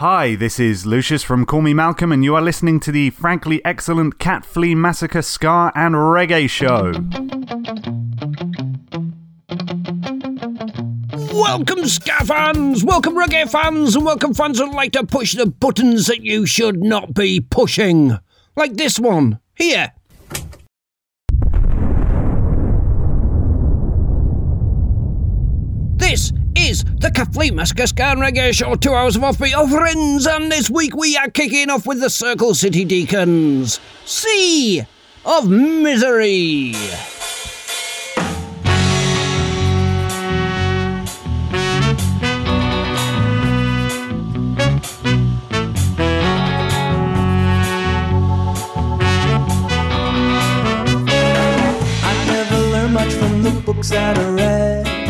Hi, this is Lucius from Call Me Malcolm, and you are listening to the frankly excellent Cat Flea Massacre Ska and Reggae Show. Welcome, Ska fans! Welcome, reggae fans! And welcome, fans who like to push the buttons that you should not be pushing. Like this one. Here. This is the Massacre Ska Reggae Show, two hours of offbeat of friends, and this week we are kicking off with the Circle City Deacons. Sea of Misery. I never learned much from the books that I read.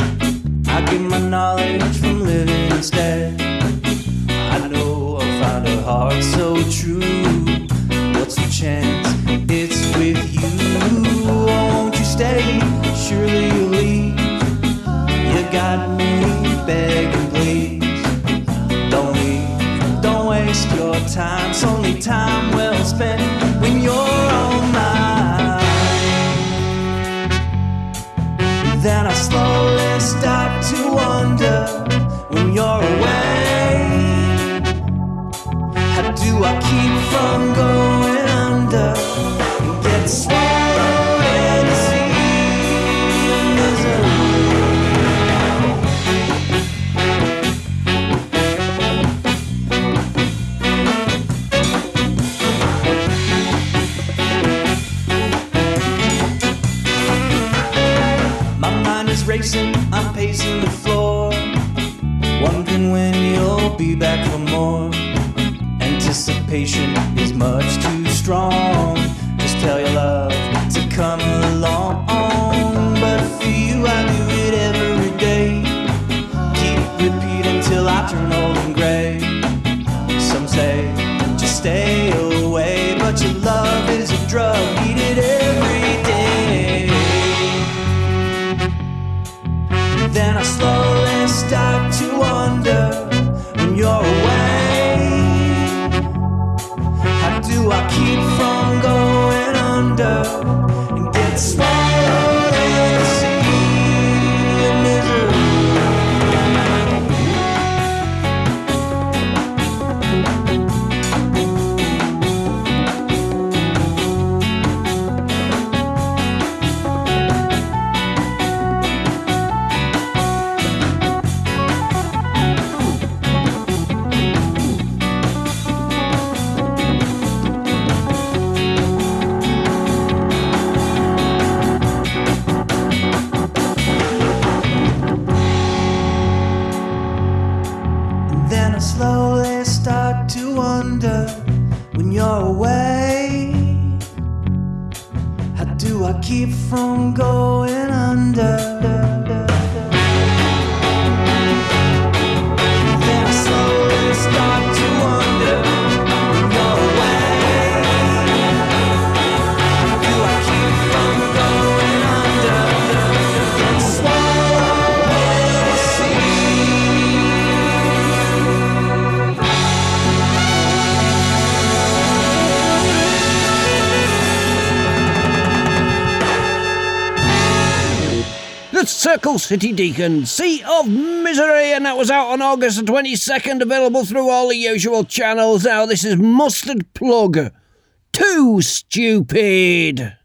I my knowledge from living instead. I know I'll find a heart so true. What's the chance it's with you? Won't you stay? Surely you'll leave. You got me begging, please. Don't leave. Don't waste your time. It's only time well spent when you're on mine. Then I slowly start to you're away. How do I keep from going be back for more. Anticipation is much too strong. Just tell your love Circle City Deacon, Sea of Misery, and that was out on August the 22nd, available through all the usual channels. Now, this is Mustard Plug. Too stupid.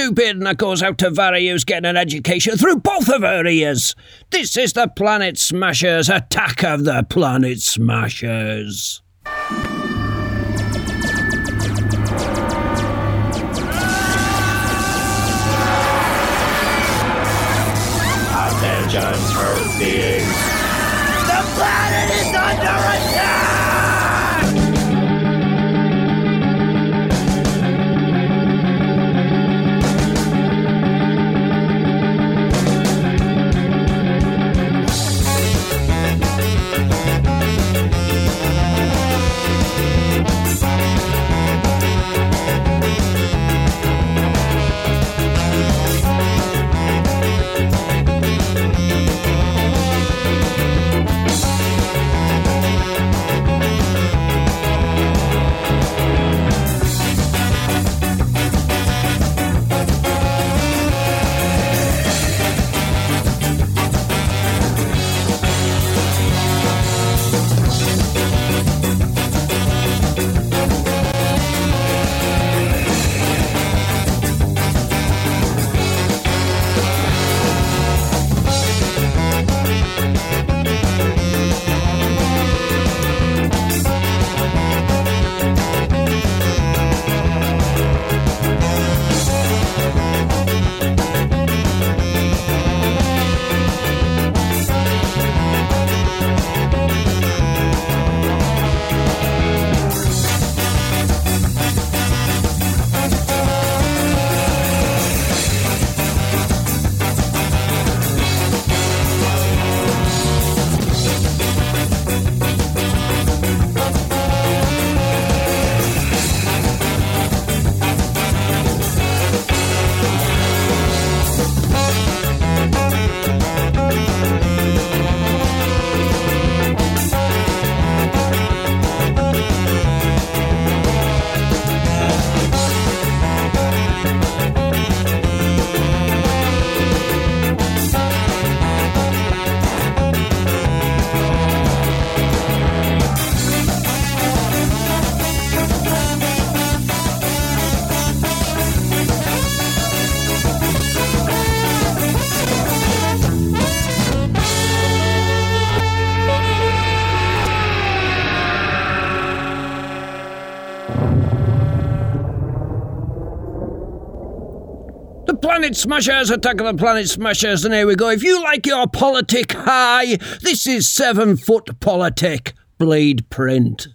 stupid, and that goes out to Varry, who's getting an education through both of her ears. This is the Planet Smashers, Attack of the Planet Smashers. Attention, Earth beings! The planet is under attack! Planet Smashers, Attack of the Planet Smashers, and here we go. If you like your politic high, this is Seven Foot Politic, Blade Print.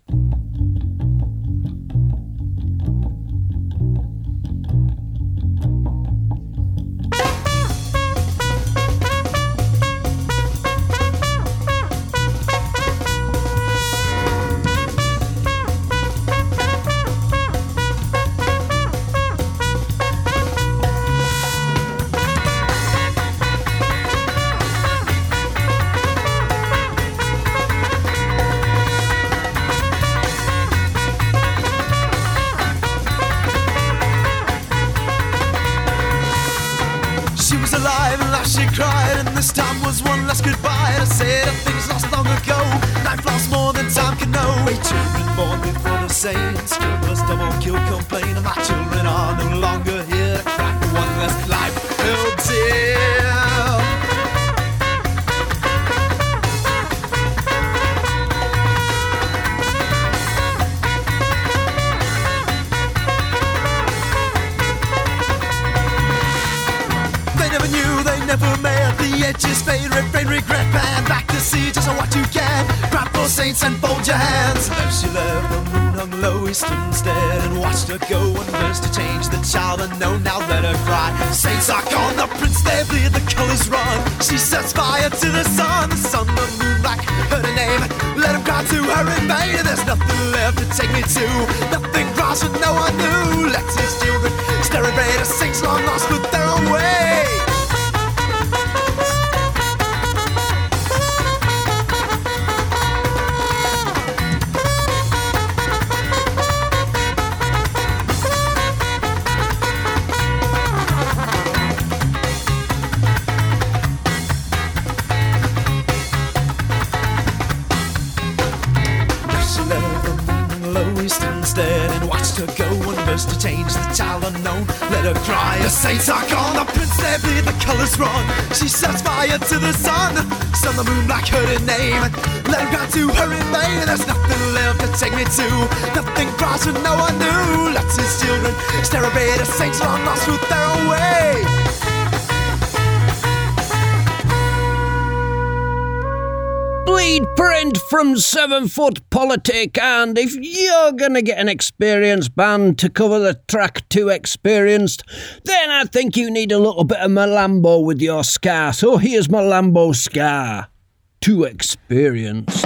seven foot politic, and if you're gonna get an experienced band to cover the track too experienced, then I think you need a little bit of Malambo with your ska. So here's Malambo scar, too experienced.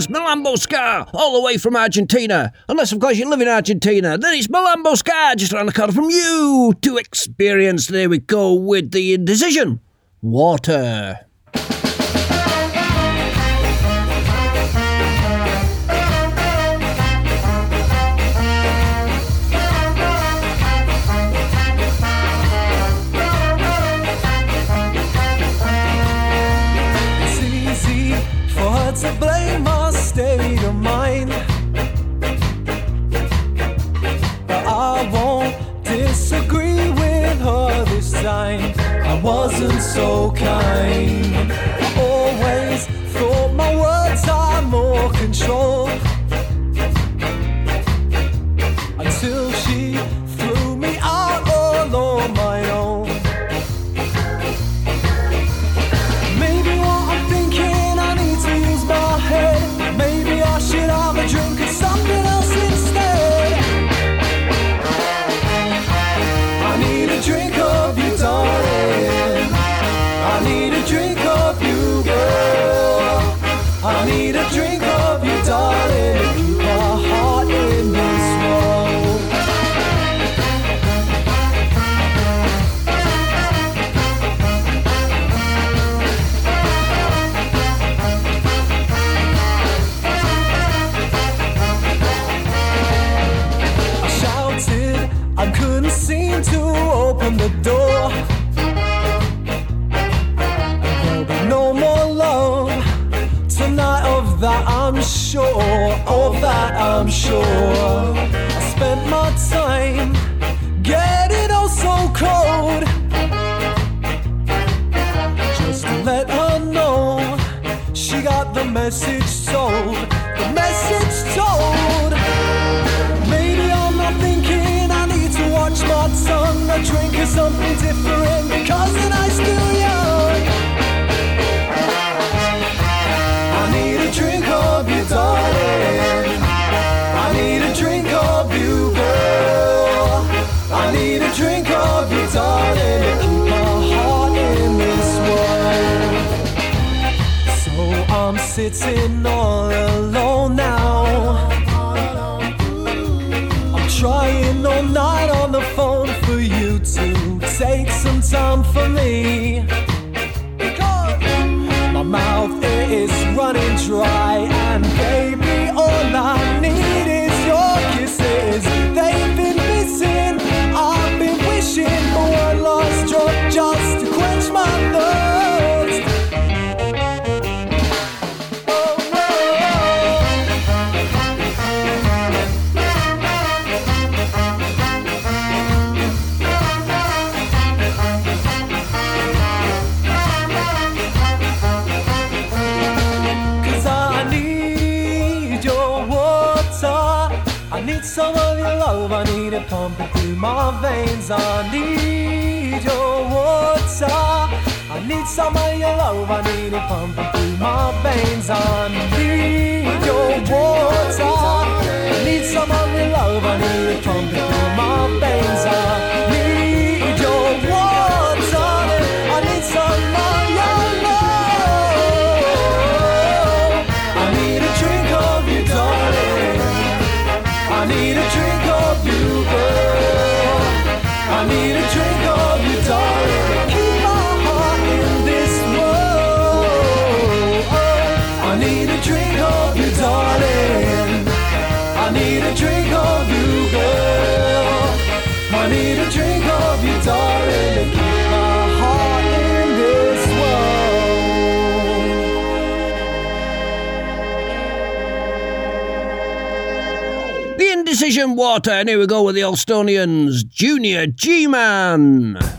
Hans Malamboscar, all the way from Argentina. Unless, of course, you live in Argentina. Then it's Malamboscar, just around the corner from you, to experience. There we go with the indecision. Water. wasn't so kind. I always thought my words are more controlled. Allstonians, Junior G Man.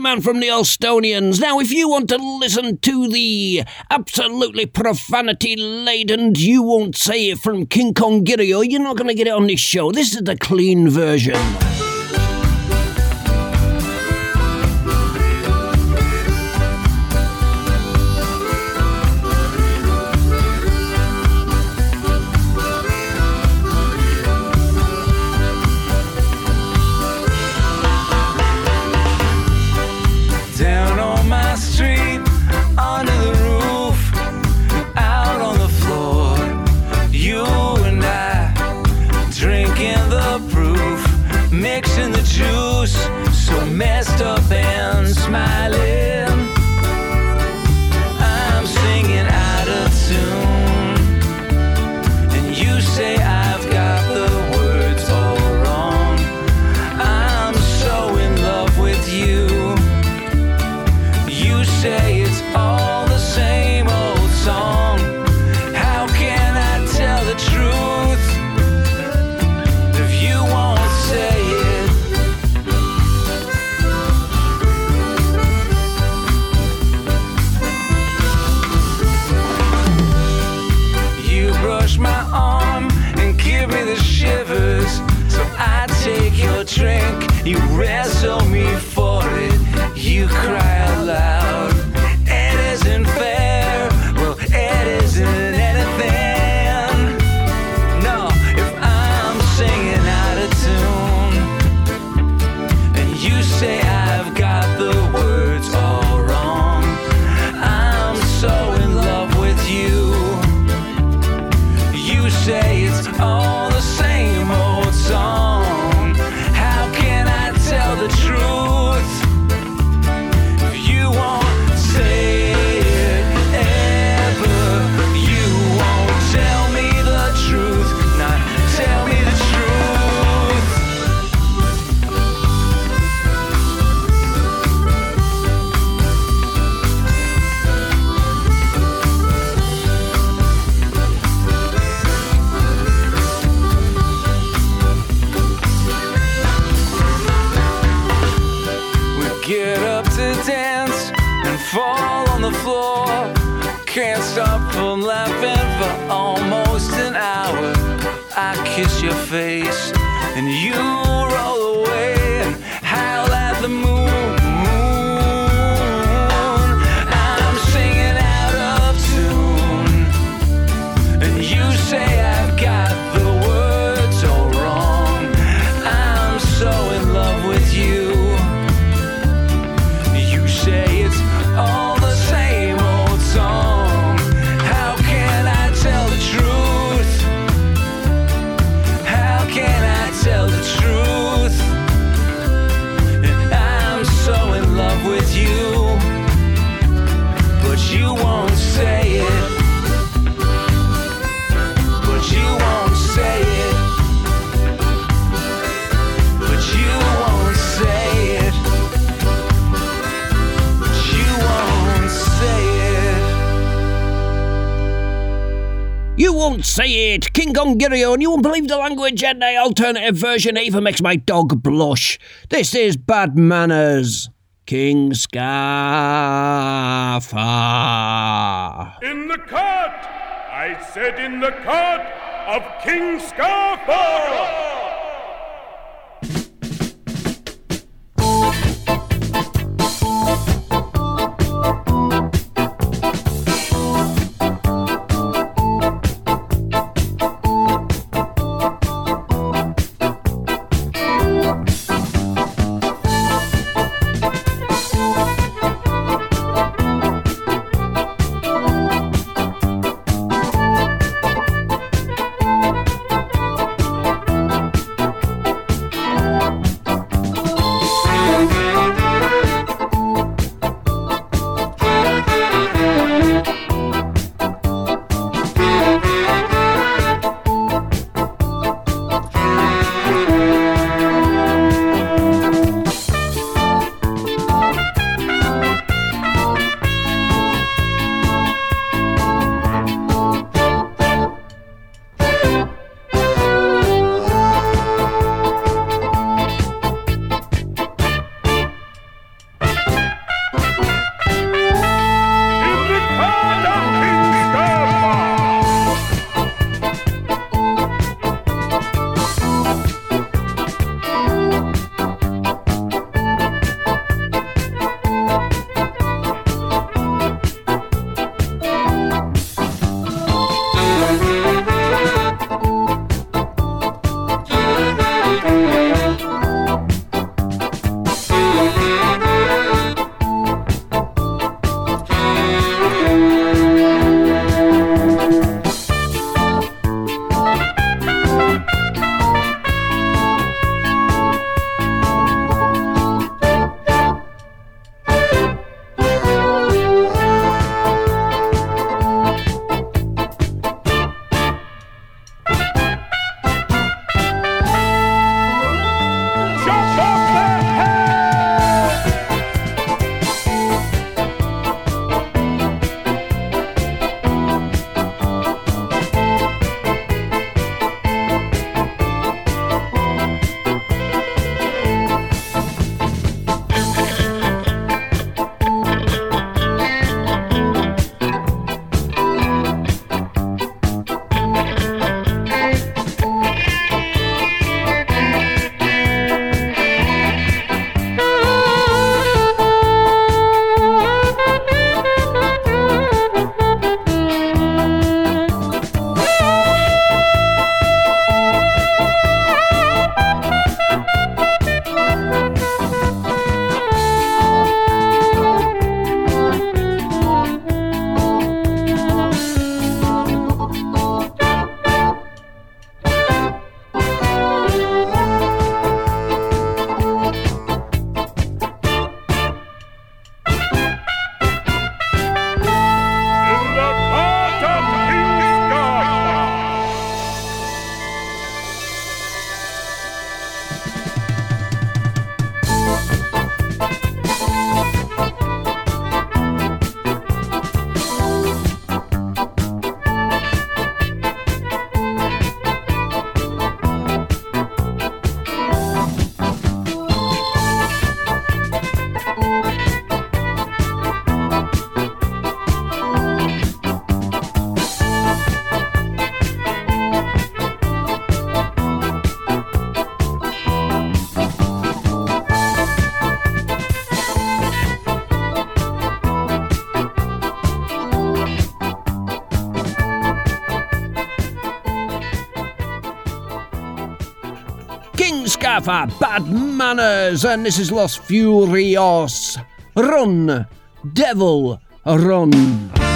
Man from the Allstonians. Now, if you want to listen to the absolutely profanity laden, you won't say it from King Kong Girio, you're not going to get it on this show. This is the clean version. Girio, and you won't believe the language and the alternative version even makes my dog blush. This is bad manners. King Scarfa. In the cart! I said in the cart of King Scarfa! have bad manners, and this is Los Furios. Run, devil, run.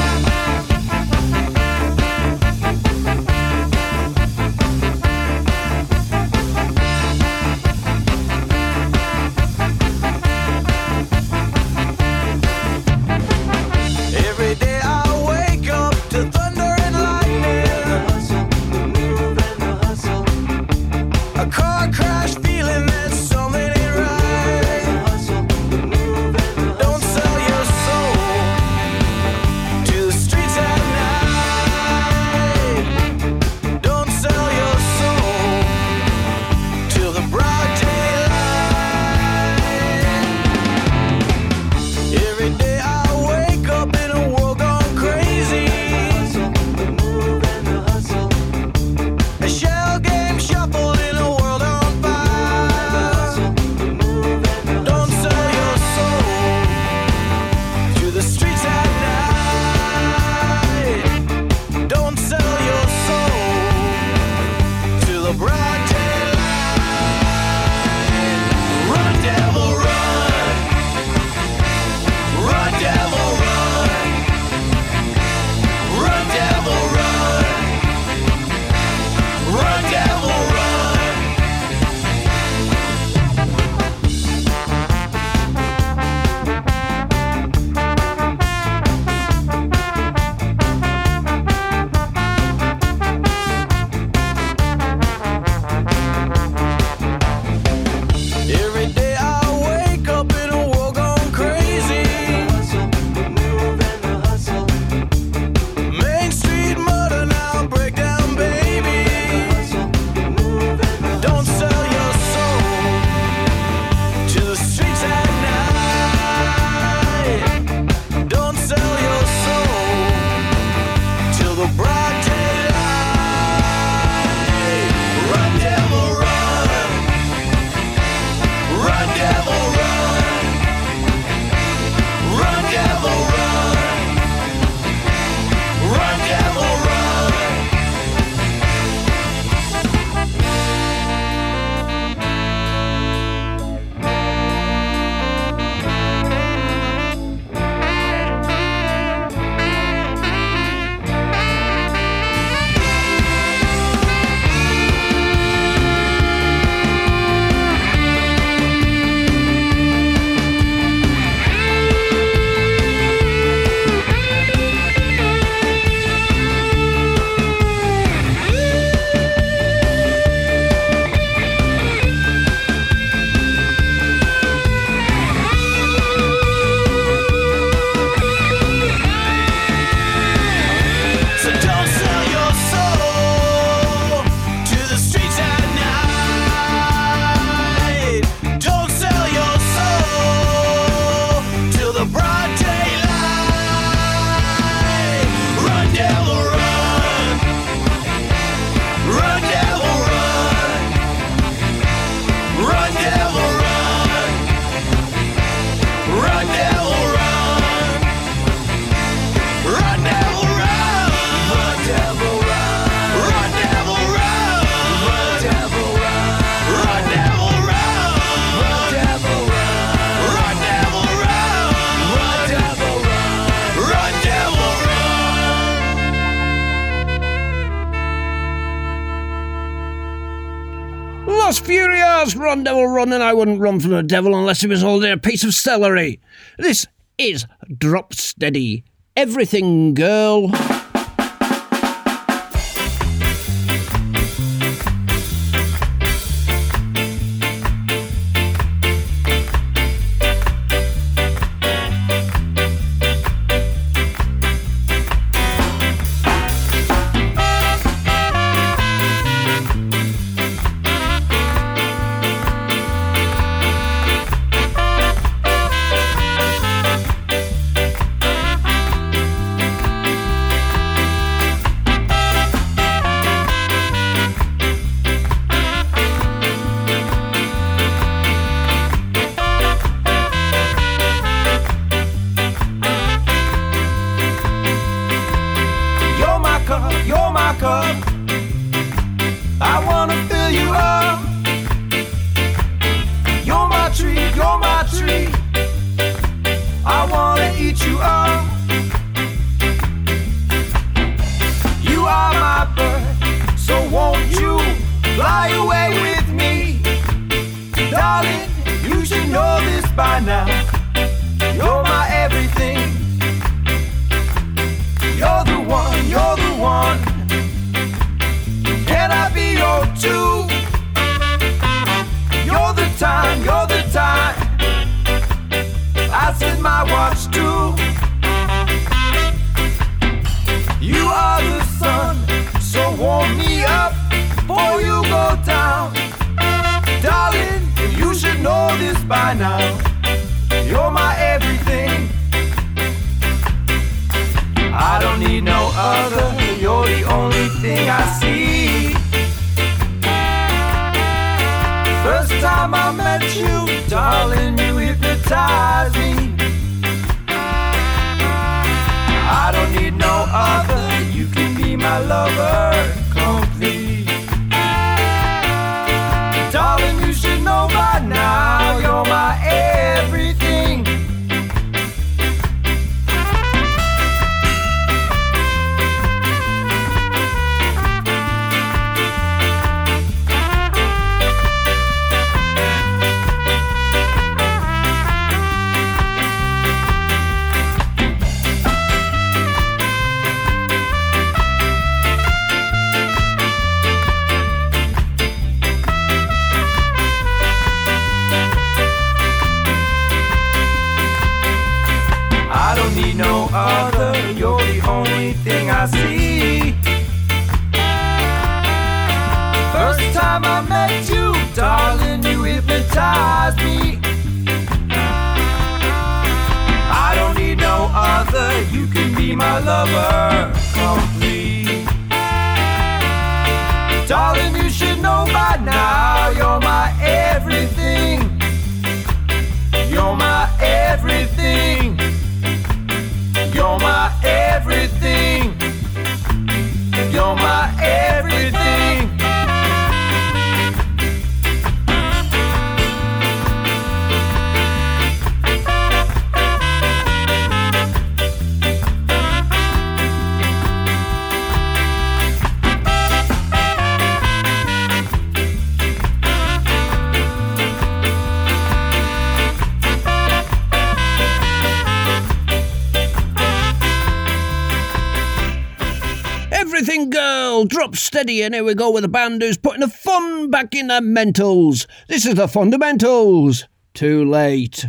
As run, devil, run, and I wouldn't run from the devil unless he was holding a piece of celery. This is Drop Steady. Everything, girl. Well, drop steady and here we go with a band who's putting the fun back in their mentals. This is the fundamentals. Too late.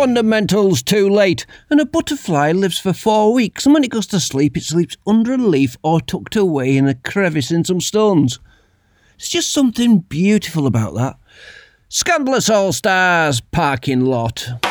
Fundamentals too late. And a butterfly lives for four weeks, and when it goes to sleep, it sleeps under a leaf or tucked away in a crevice in some stones. It's just something beautiful about that. Skandalous All Stars parking lot.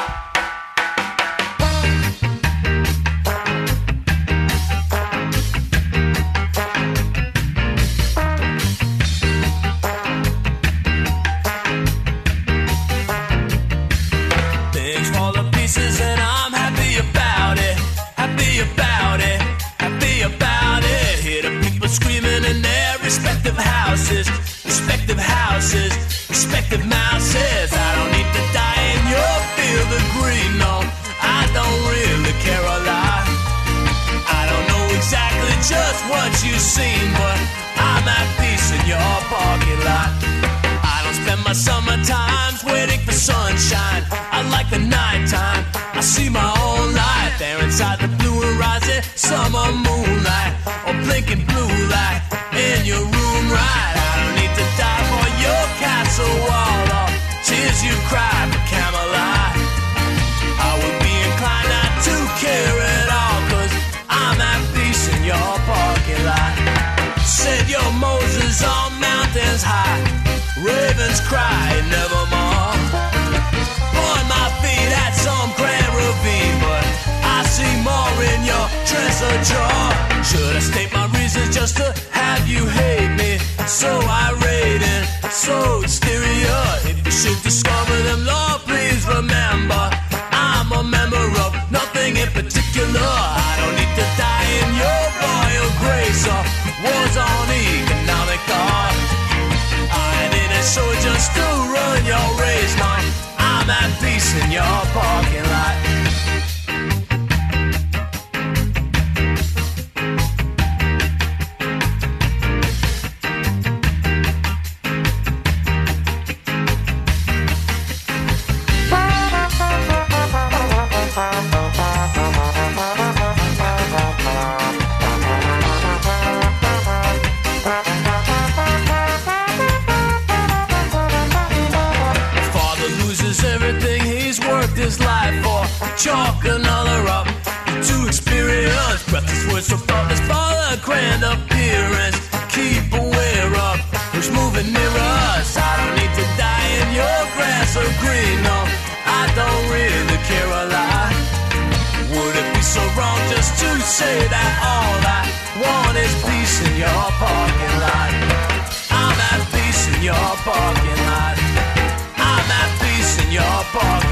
Houses. Respective houses. Respective mouses. I don't need to die in your field of green. No, I don't really care a lot. I don't know exactly just what you've seen, but I'm at peace in your parking lot. I don't spend my summer times waiting for sunshine. I like the nighttime. I see my own light there inside the blue rising summer moonlight or blinking blue light your room. Right, I don't need to die for your castle wall or tears you cry for Camelot. I would be inclined not to care at all, cause I'm at peace in your parking lot. Said your Moses on mountains high, ravens cry nevermore. Point my feet at some grand ravine, but I see more in your treasure drawer. Should I state my just to have you hate me? So irate and so exterior. If you should discover them, Lord, please remember I'm a member of nothing in particular. I don't need to die in your royal grace or wars on economic art. I didn't show just to run your race, no. I'm at peace in your parking Chalk another up to experience. Breathless words so thoughtless for a grand appearance. Keep aware of who's moving near us. I don't need to die in your grass or green. No, I don't really care a lot. Would it be so wrong just to say that all I want is peace in your parking lot? I'm at peace in your parking lot. I'm at peace in your parking lot.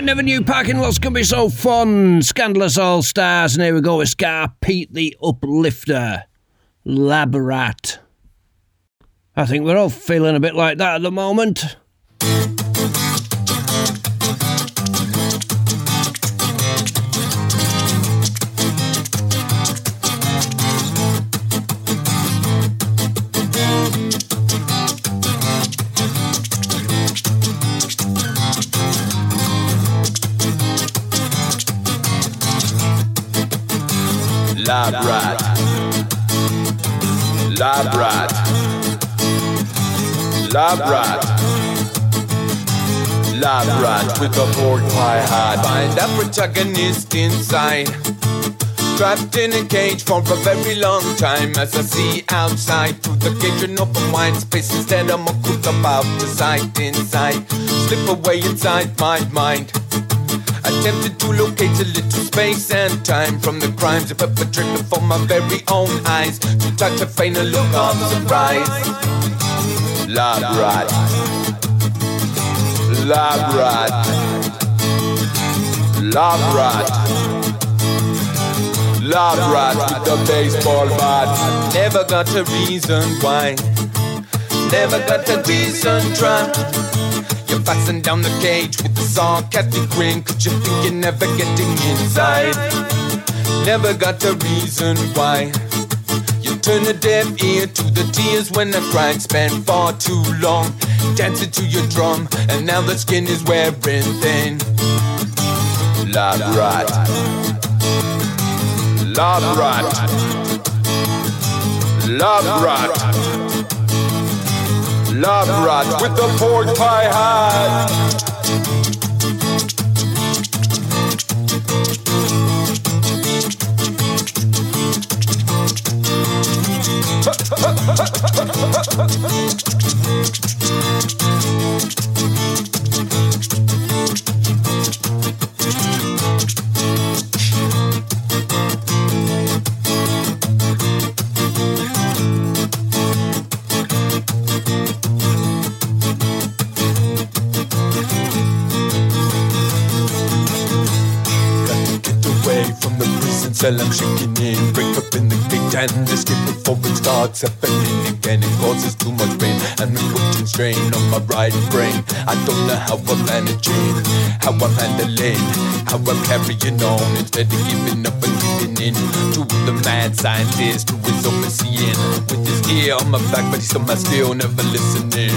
I never knew parking lots could be so fun. Skandalous All Stars, and here we go with Ska Pete the Uplifter. Lab Rat. I think we're all feeling a bit like that at the moment. Lab rat. Lab rat. Lab rat. Lab rat with a pork pie hat. Find a protagonist inside. Trapped in a cage for a very long time as I see outside through the cage and open wide space. Instead, I'm a cook about the sight inside. Slip away inside my mind. Attempted to locate a little space and time from the crimes I perpetrated before my very own eyes. To touch a final look of surprise. Lab rat. Lab rat. Lab rat. Lab rat with a baseball bat. Never got a reason why. Never got a decent try. Fasten down the cage with a sarcastic grin. Cause you think you're never getting inside. Never got a reason why. You turn a deaf ear to the tears when I cried. Spent far too long dancing to your drum. And now the skin is wearing thin. Lab rat. Lab rat. Lab rat. Lab rat with the pork pie hat. the prison I'm shaking in Break up in the gate and escape before it starts happening again. It causes too much pain and me putting strain on my right brain. I don't know how I'm managing, how I'm handling How I'm carrying on. Instead of giving up and giving in To the mad scientist who is overseeing. With his ear on my back but he's still never listening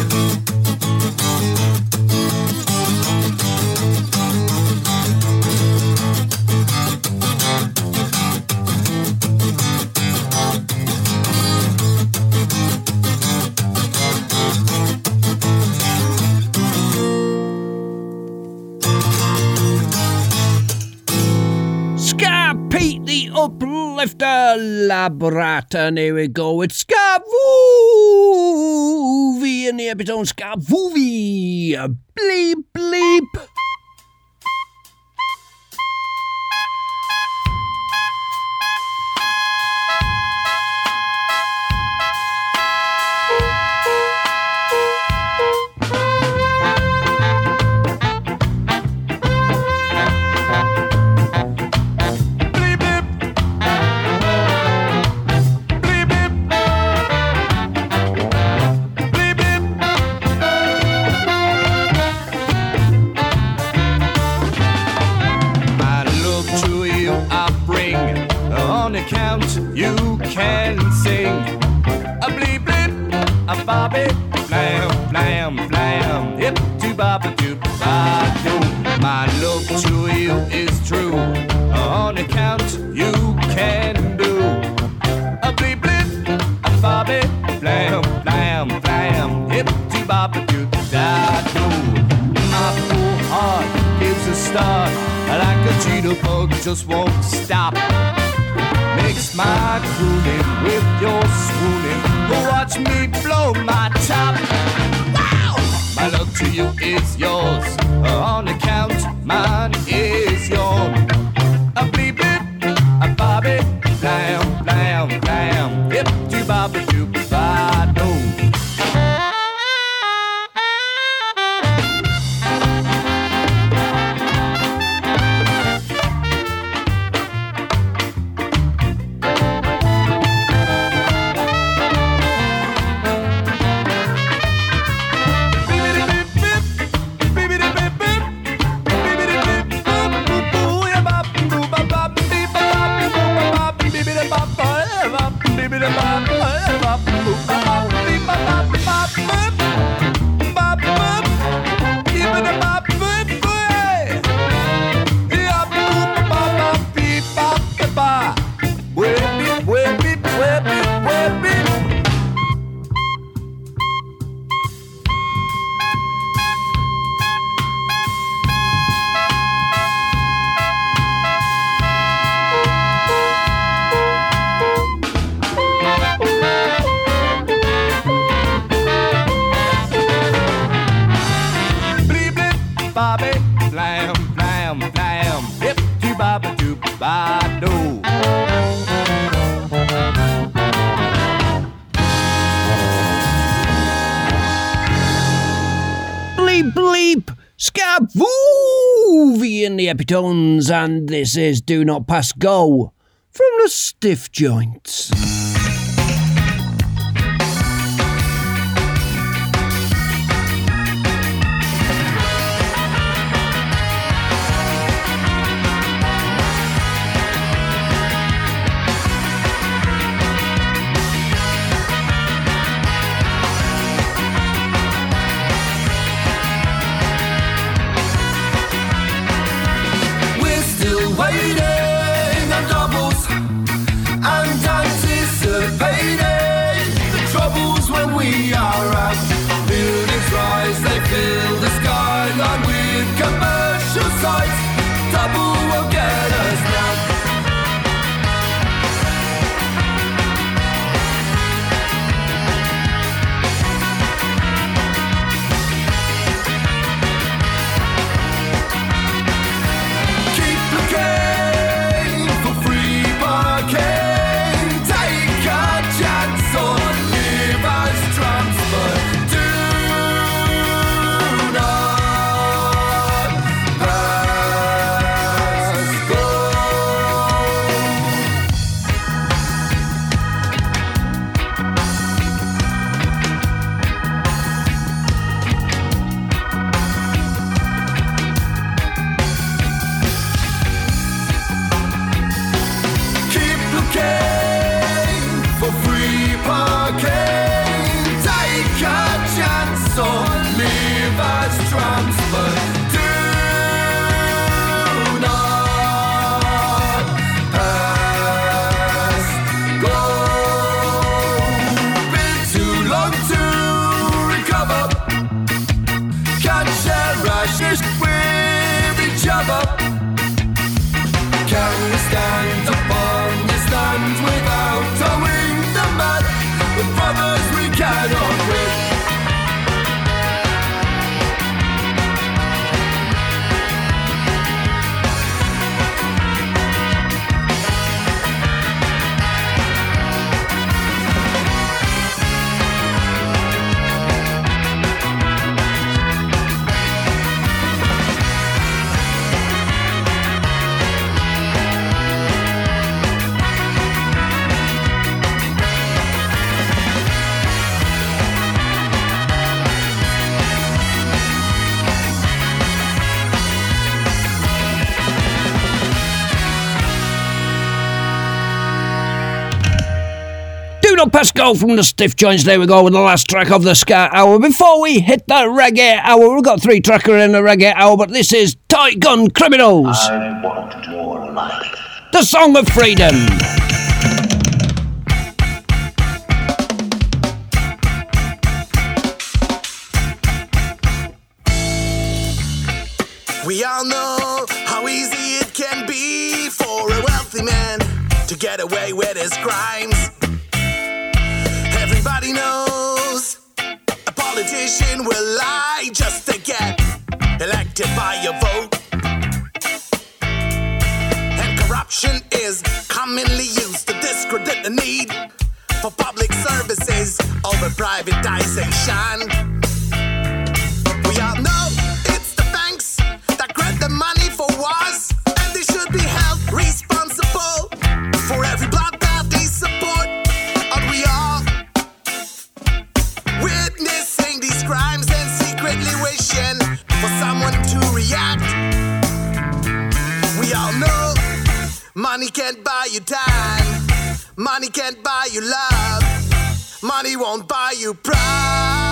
Uplifter Labrat, and here we go with Scarvoovie in the episode Scarvoovie. Bleep bleep. Epitones, and this is Do Not Pass Go from the Stiff Joints. Do Not Pass Go from the Stiff Joints. There we go with the last track of the Ska Hour. Before we hit the Reggae Hour, we've got three tracker in the Reggae Hour, but this is Tight Gun Criminals. I want more life. The Song of Freedom. We all know how easy it can be for a wealthy man to get away with his crimes. Politician will lie just to get elected by your vote. And corruption is commonly used to discredit the need for public services over privatization. Money can't buy you time, money can't buy you love, money won't buy you pride.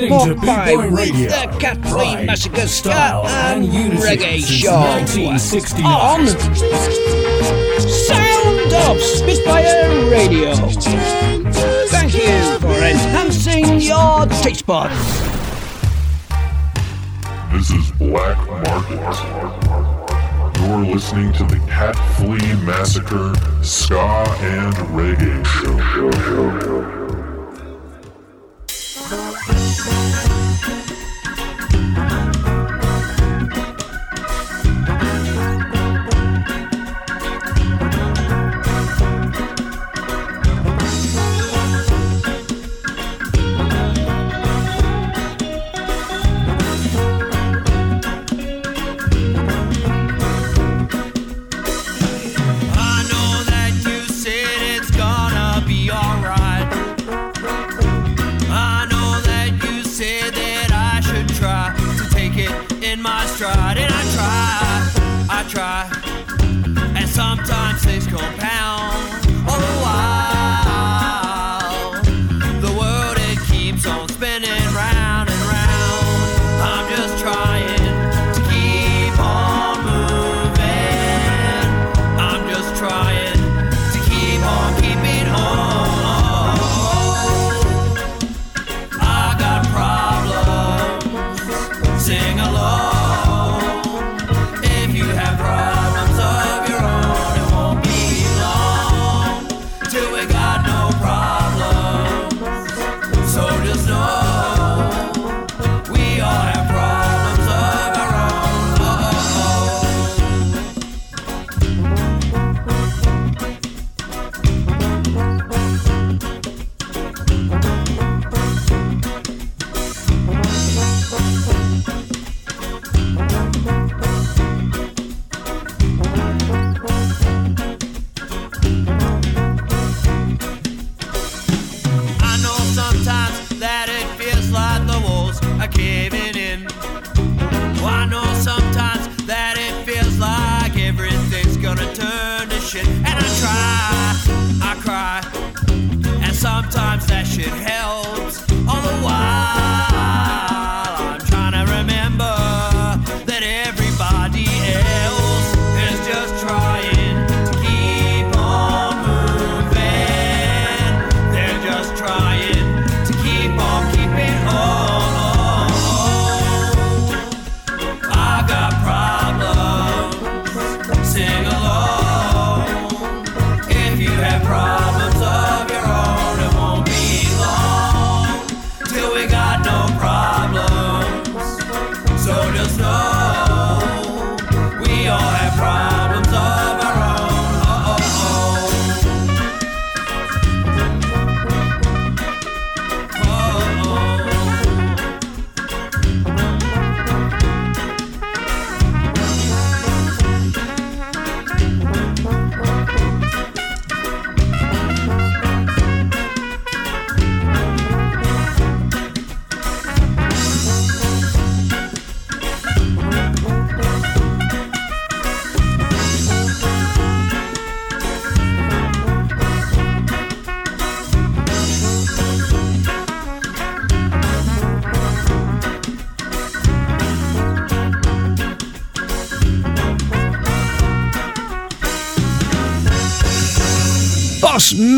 Listening to Big Boy Radio. the Cat Flea Massacre Ska style, and and unity Reggae since Show 1969. on Sound of Spitfire Radio. Thank you for enhancing your taste buds. This is Black Market. You're listening to the Cat Flea Massacre Ska and Reggae Show.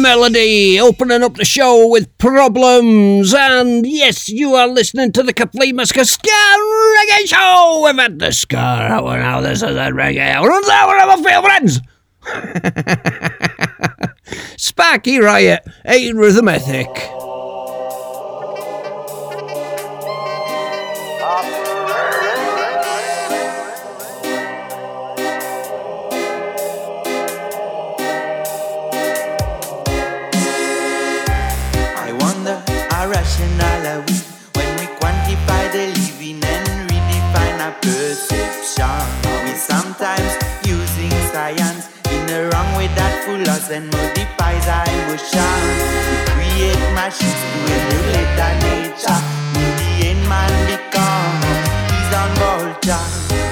Melody opening up the show with problems. And yes, you are listening to the Complete Massacre Ska Reggae Show. We've had the Ska hour now. This is a Reggae hour. And that one of my friends. Sparky Riot, a rhythmic. That us and modifies our emotion. We create machines to emulate our nature. In the end, man become his own vulture,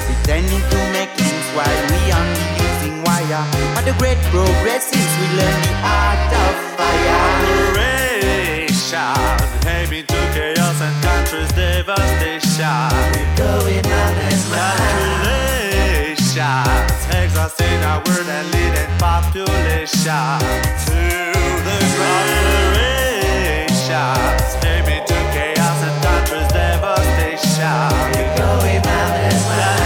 pretending to make things while we only using wire. But the great progress is we learn the art of fire. Operation, aiming to chaos and country's devastation. We're going on and Calculations, exhausting our world and leading population to the ground. Operations, aiming to chaos and country's devastation. And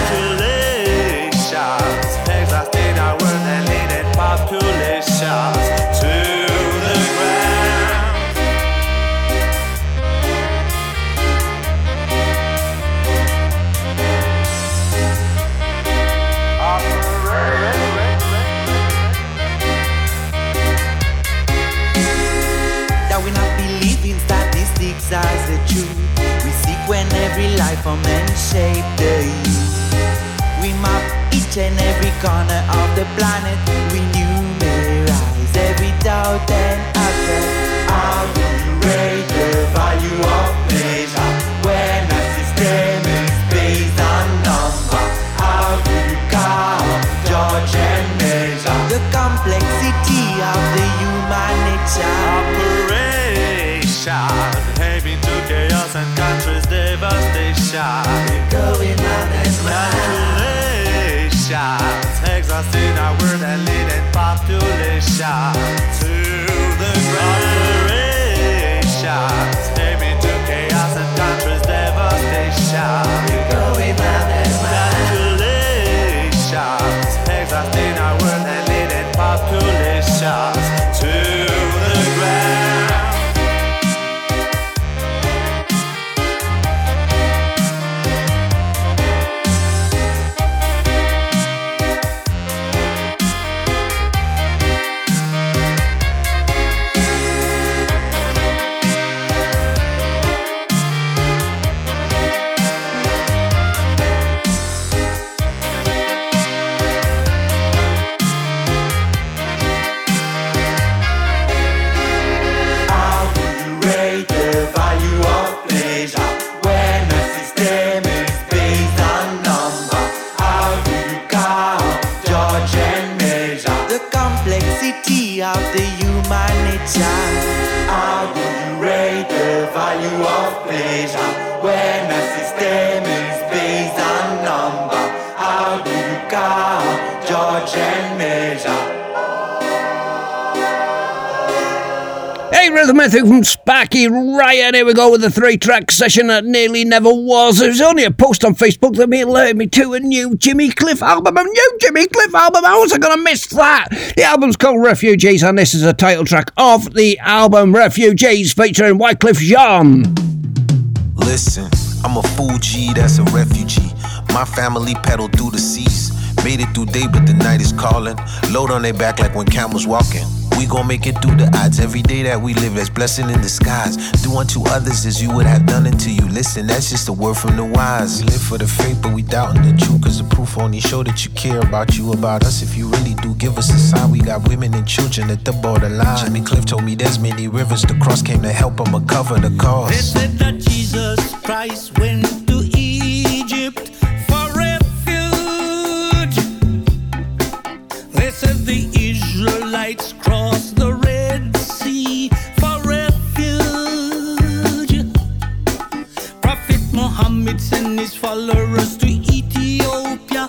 Calculations, exhausting our world and leading populations to size the truth we seek when every life form and shape the youth. We map each and every corner of the planet. We population Hey, Rhythmatic from Sparky Ryan. Here we go with the three track session that nearly never was. There was only a post on Facebook that alerted me to a new Jimmy Cliff album. A new Jimmy Cliff album. How was I going to miss that? The album's called Refugees, and this is a title track of the album Refugees featuring Wyclef Jean. Listen, I'm a Fugee that's a refugee. My family pedaled through the seas. Made it through day, but the night is calling. Load on their back like when camels walking. We gon' make it through the odds. Every day that we live, there's blessing in disguise. Do unto others as you would have done unto you. Listen, that's just a word from the wise. We live for the faith, but we doubting the truth. Cause the proof only show that you care about you, about us. If you really do, give us a sign. We got women and children at the borderline. Jimmy Cliff told me there's many rivers to cross came to help him cover the They cost. said that Jesus Christ went to Egypt for refuge. They said the Israelites crossed the Red Sea for refuge. Prophet Muhammad sent his followers to Ethiopia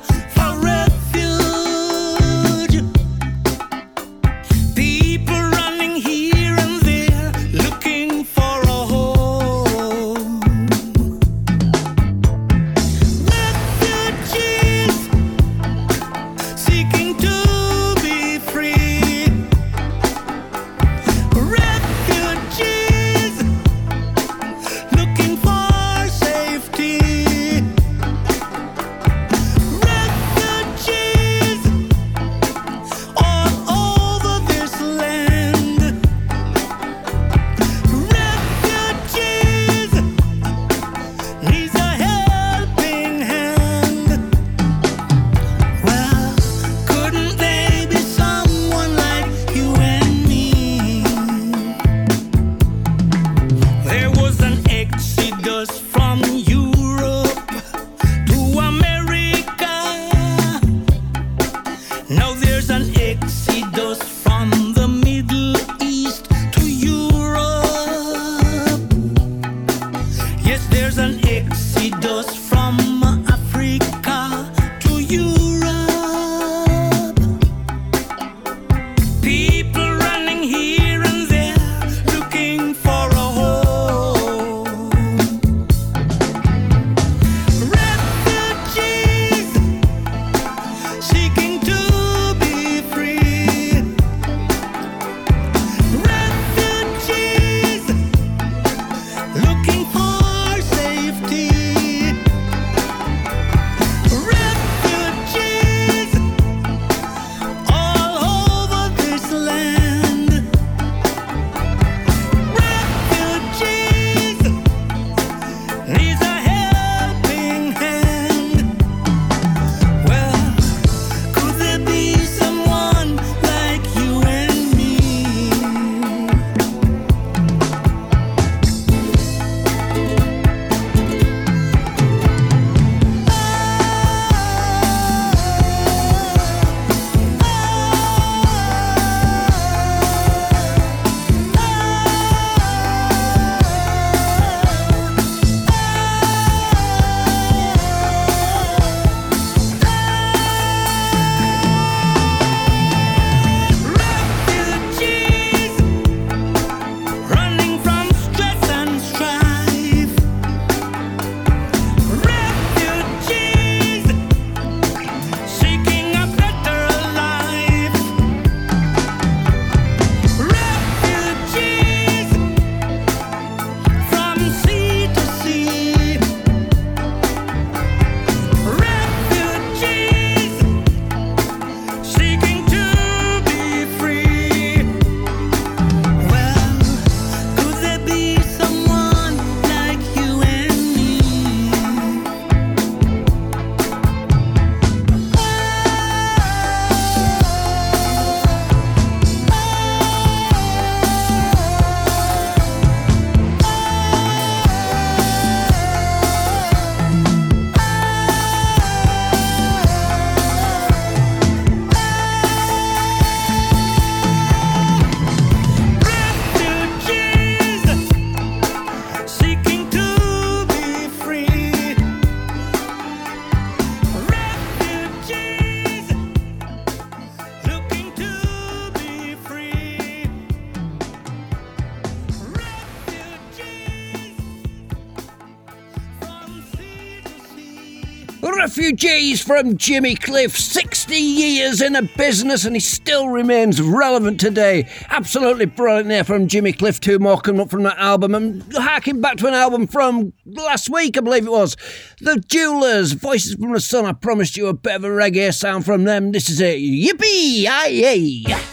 refugees from Jimmy Cliff. 60 years in the business and he still remains relevant today. Absolutely brilliant there from Jimmy Cliff. Two more coming up from that album and harking back to an album from last week, I believe it was. The Jewelers, Voices from the Sun. I promised you a bit of a reggae sound from them. This is it. Yippee! Aye, aye.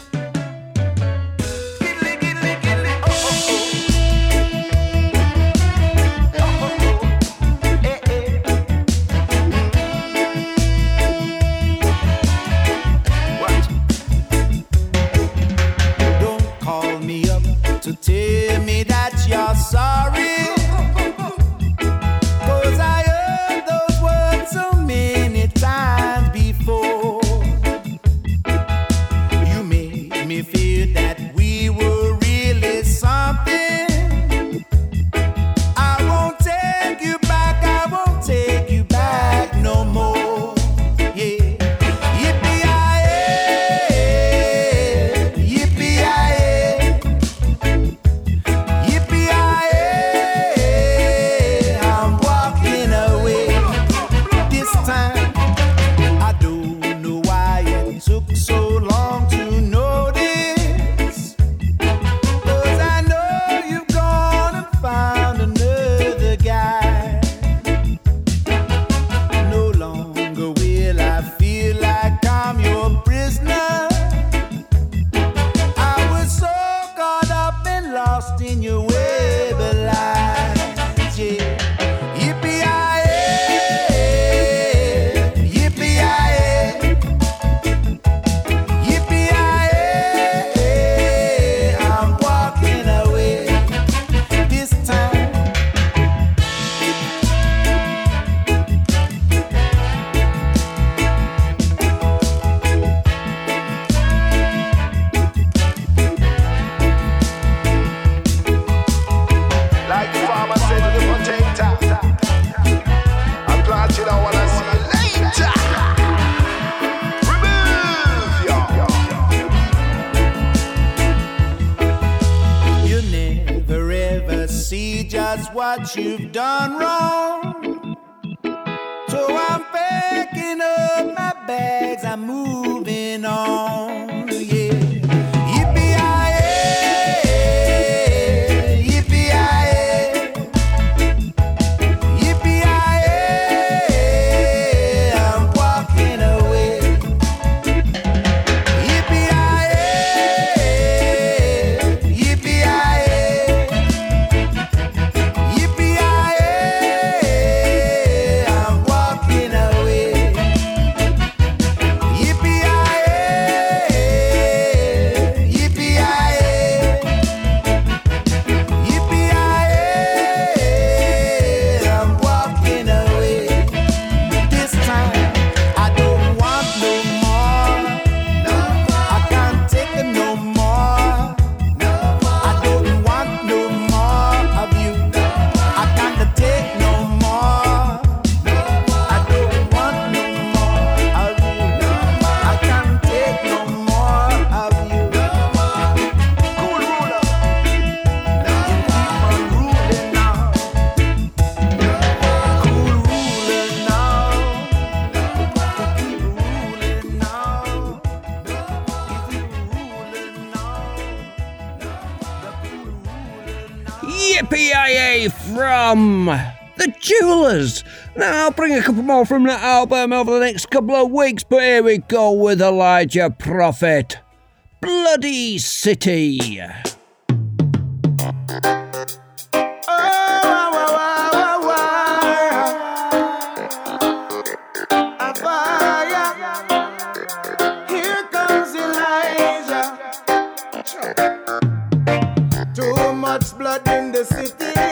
bring a couple more from the album over the next couple of weeks, but here we go with Elijah Prophet. Bloody City. blood in the city.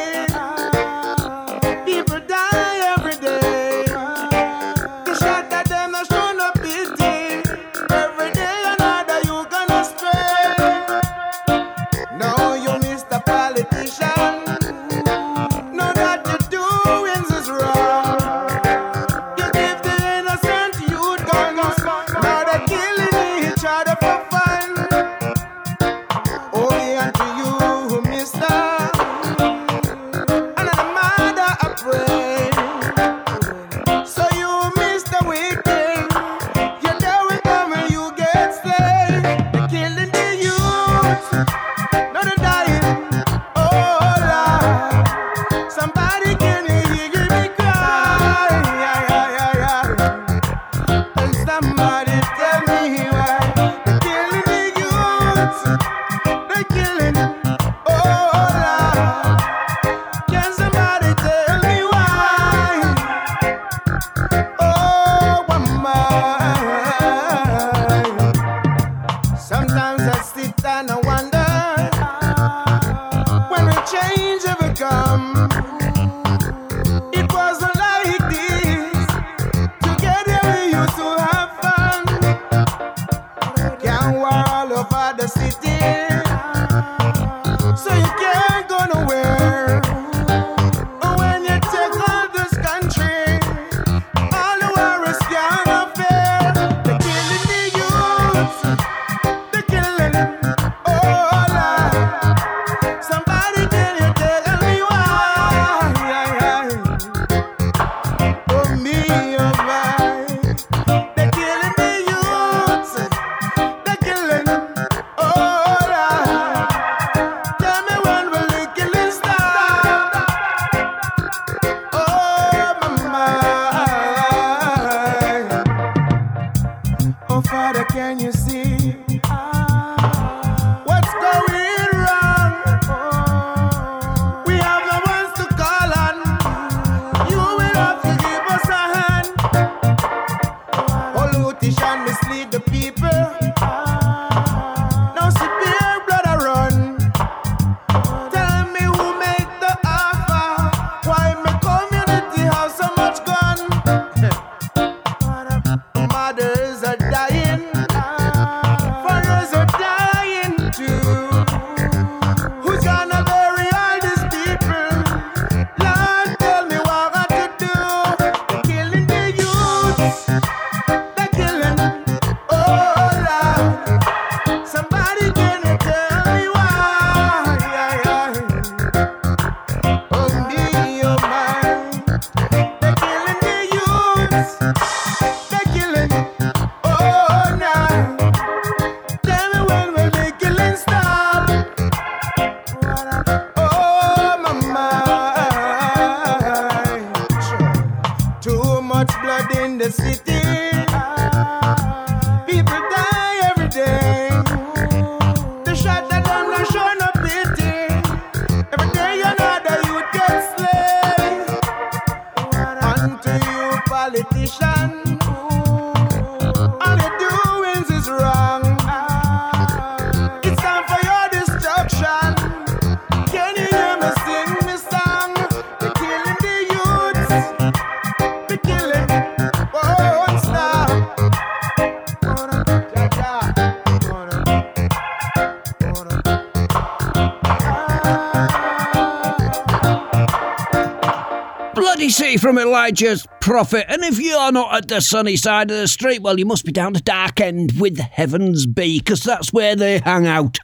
from Elijah's prophet. And if you're not at the sunny side of the street, well, you must be down the dark end with Heaven's Bee, because that's where they hang out.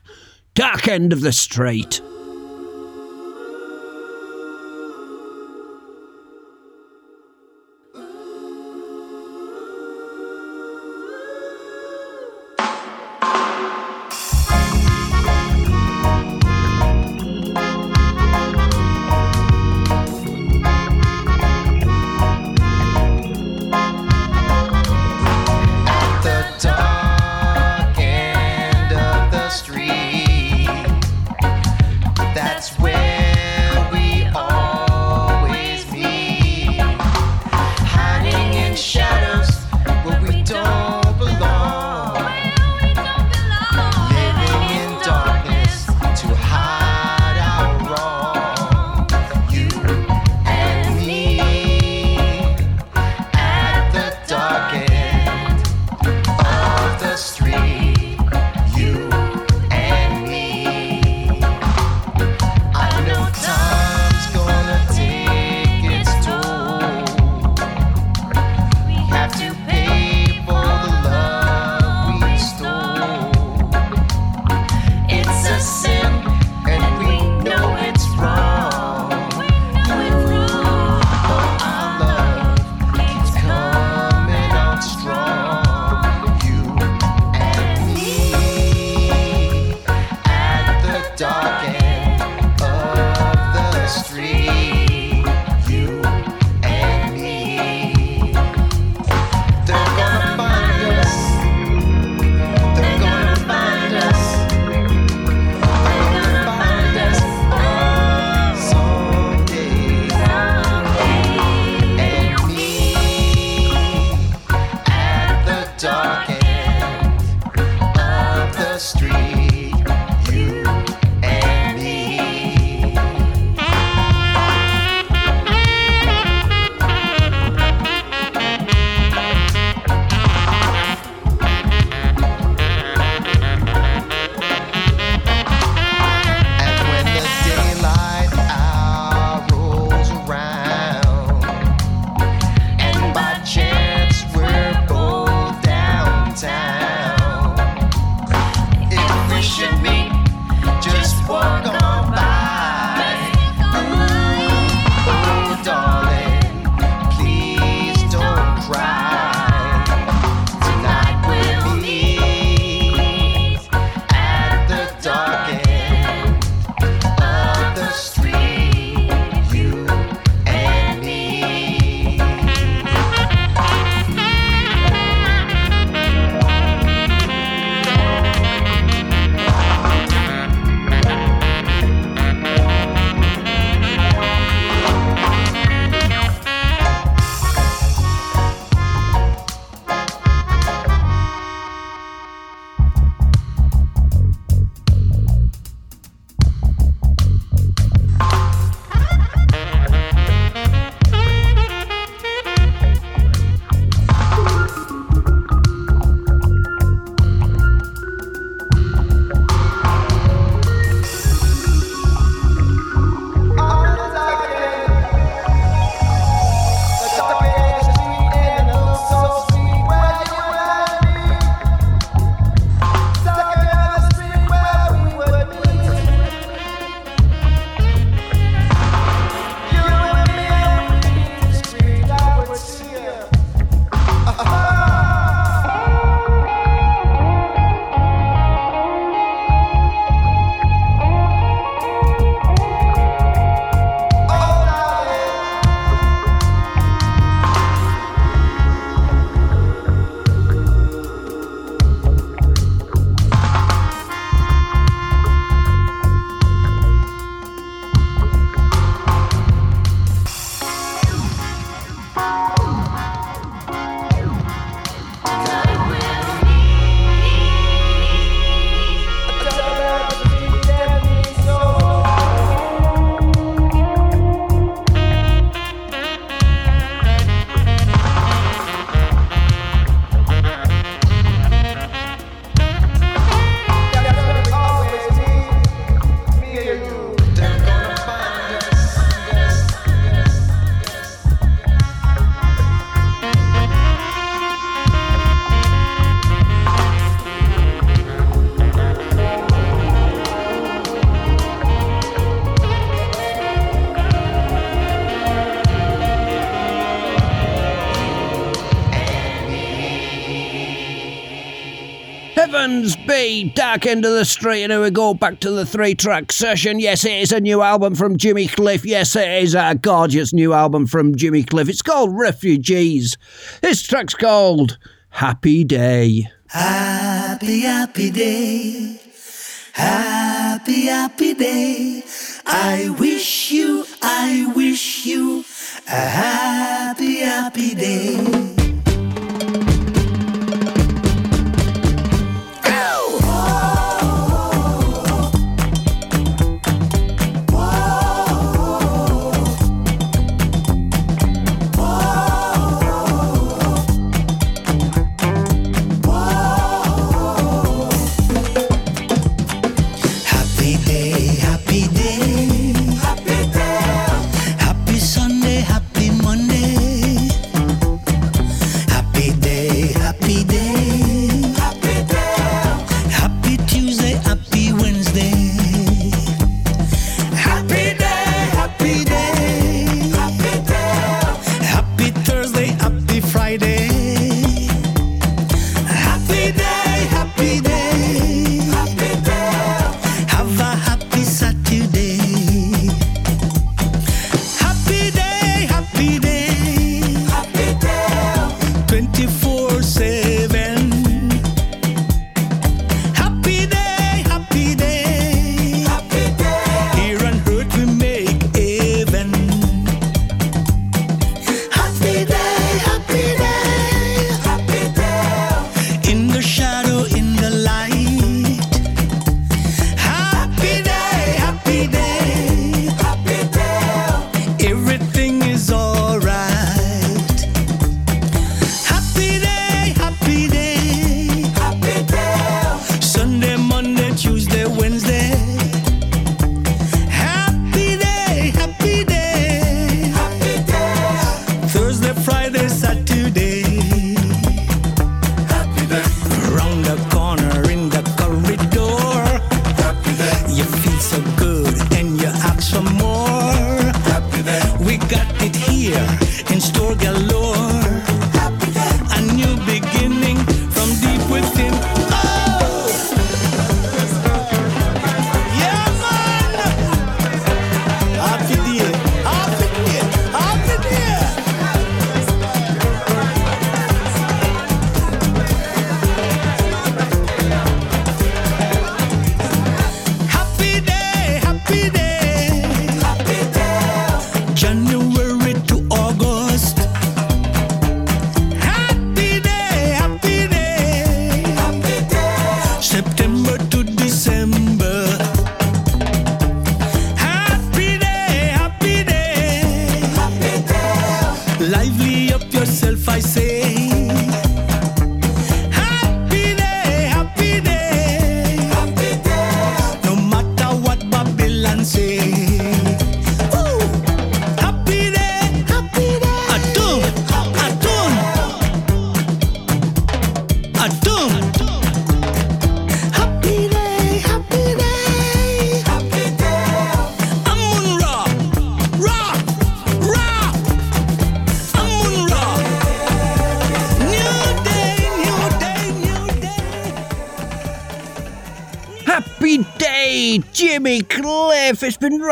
Dark end of the street. Be, Dark End of the Street, and here we go back to the three track session. Yes, it is a new album from Jimmy Cliff. Yes, it is a gorgeous new album from Jimmy Cliff. It's called Refugees. This track's called Happy Day. Happy, happy day. Happy, happy day. I wish you, I wish you a happy, happy day.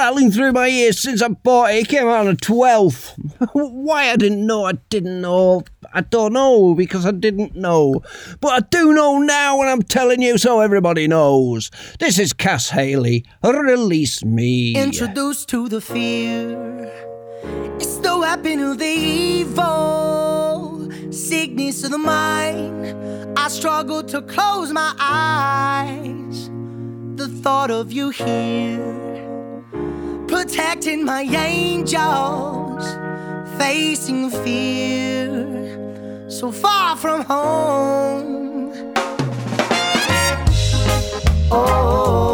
Rattling through my ears since I bought it. It came out on the 12th. Why I didn't know, I didn't know. I don't know because I didn't know. But I do know now and I'm telling you so everybody knows. This is Cass Haley. Release me. Introduced to the fear. It's the weapon of the evil. Sickness of the mind. I struggle to close my eyes. The thought of you here. My angels. Facing fear. So far from home. Oh,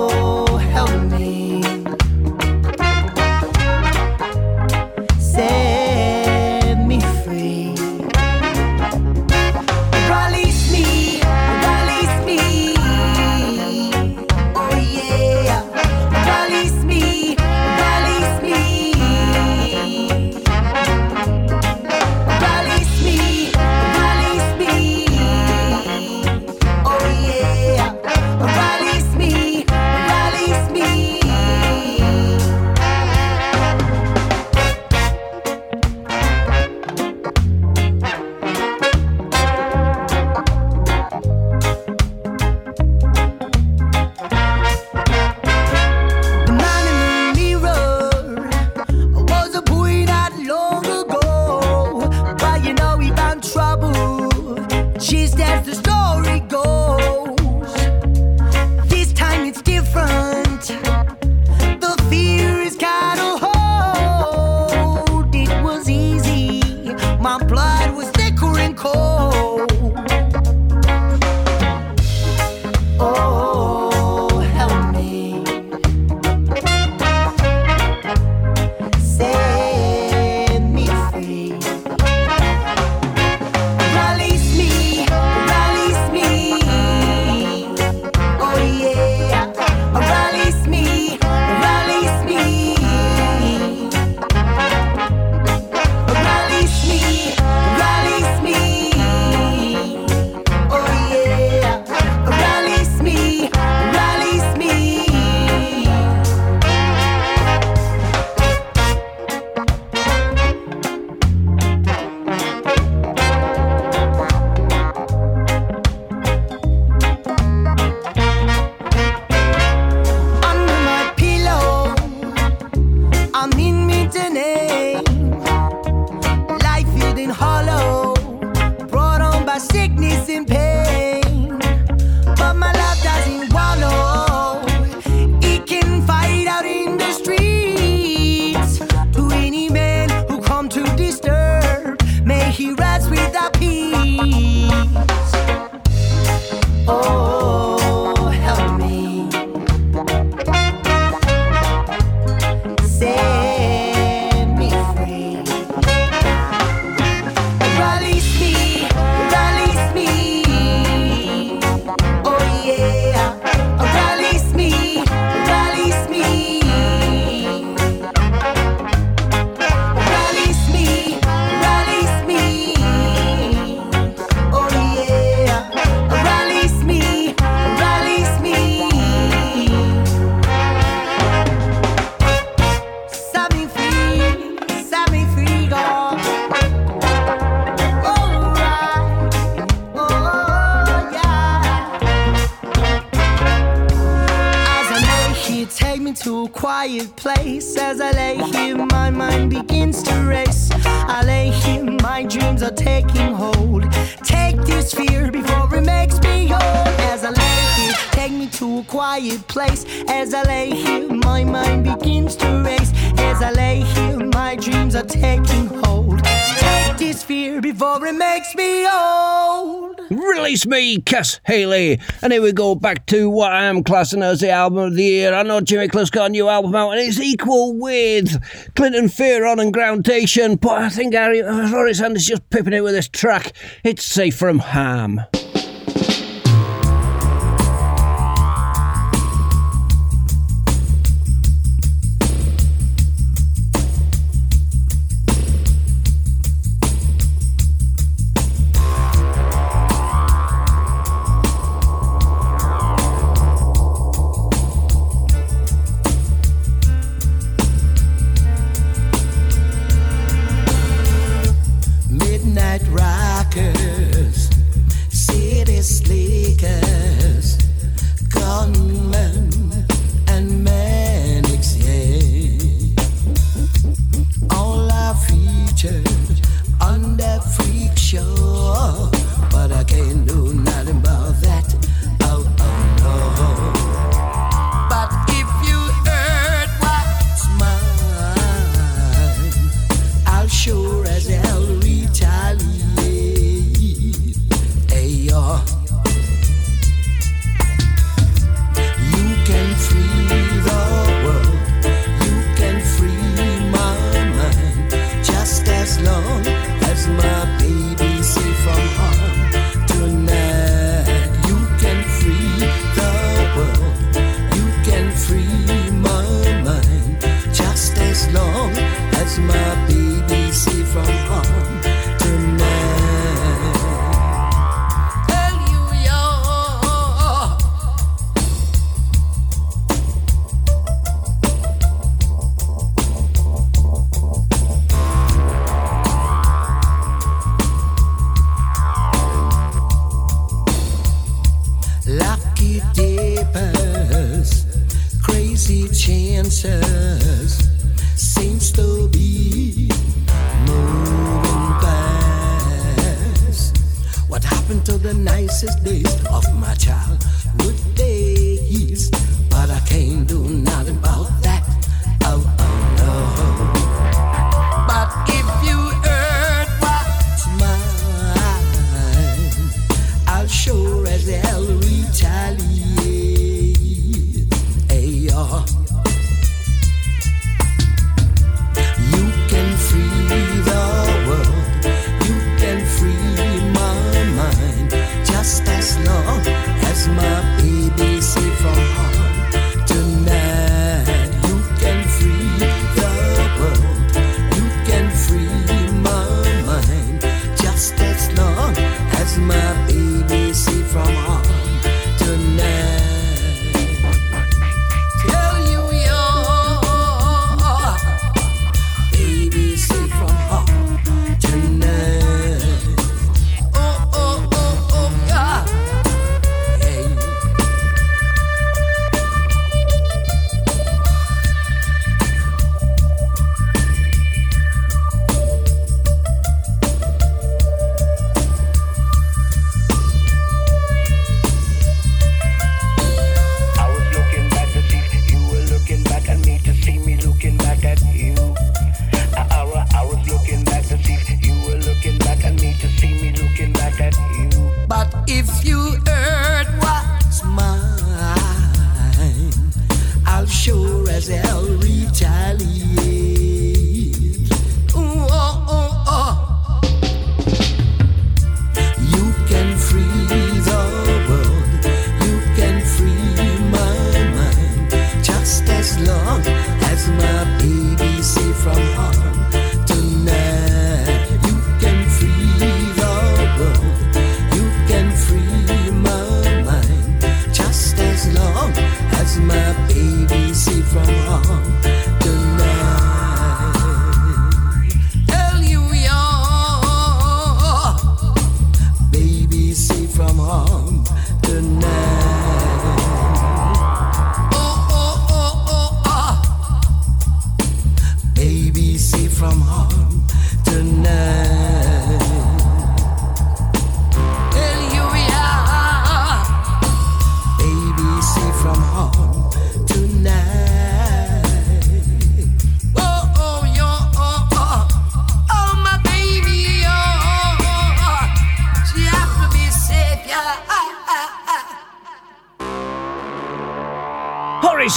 Kiss Haley. And here we go back to what I am classing as the album of the year. I know Jimmy Cliff's got a new album out and it's equal with Clinton Fearon and Groundation, but I think Harry Sanders just pipping it with this track. It's safe from harm.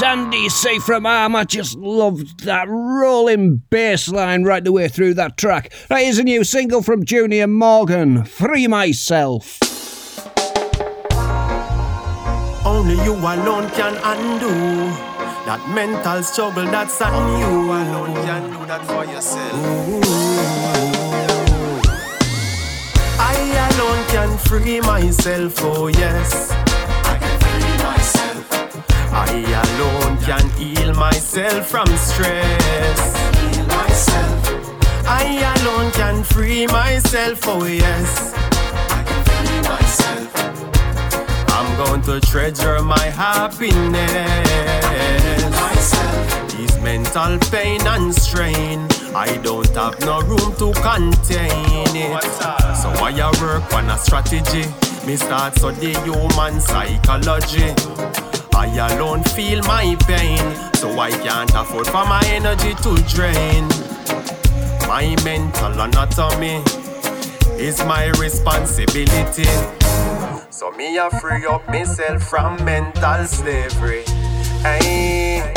Sandy C from Arm. I just loved that rolling bass line right the way through that track. Right, here's a new single from Junior Morgan, Free Myself. Only you alone can undo that mental struggle that's on you. You alone can do that for yourself. I alone can free myself, oh yes. I alone can heal myself from stress. Heal myself. I alone can free myself, oh yes. I can free myself. I'm going to treasure my happiness. Myself. These mental pain and strain, I don't have no room to contain it. So I work on a strategy. Me start study human psychology. I alone feel my pain, so I can't afford for my energy to drain. My mental anatomy is my responsibility. So me a free up myself from mental slavery. Hey.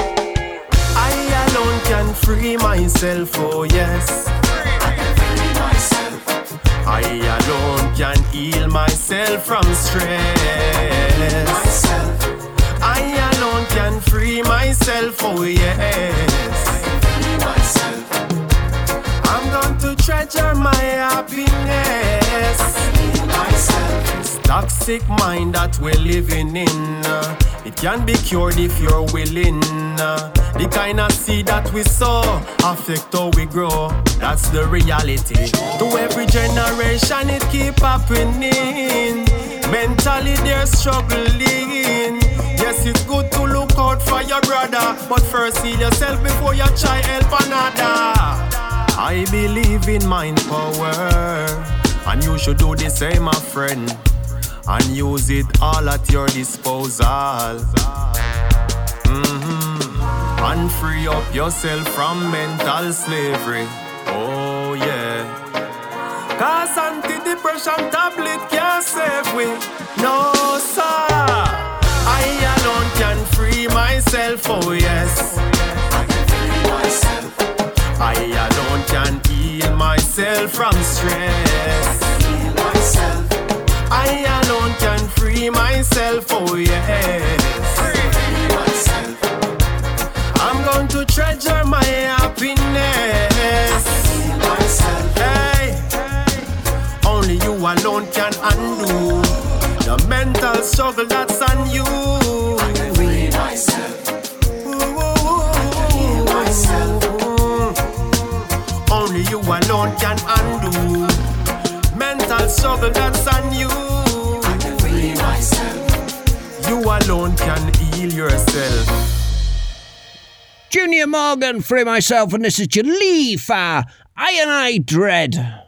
I alone can free myself, oh yes. I can free myself. I alone can heal myself from stress. I can free myself, oh yes. I'm going to treasure my happiness. This toxic mind that we're living in, it can be cured if you're willing. The kind of seed that we sow affect how we grow. That's the reality. To every generation, it keep happening. Mentally, they're struggling. Yes, it's good to look out for your brother, but first heal yourself before you try help another. I believe in mind power, and you should do the same, my friend, and use it all at your disposal. Mhm. And free up yourself from mental slavery. Oh, yeah. Cause antidepressant tablet can't save we. No, sir. I alone can free myself, oh, yes. I can free myself. I alone can heal myself from stress. Myself I alone can free myself, oh yes. Free myself. I'm going to treasure my happiness. Hey, only you alone can undo the mental struggle that's on you. I can free myself. Only you alone can undo mental struggle that's on you. I can free myself. You alone can heal yourself. Junior Morgan, Free Myself, and this is Jalifa, I and I Dread.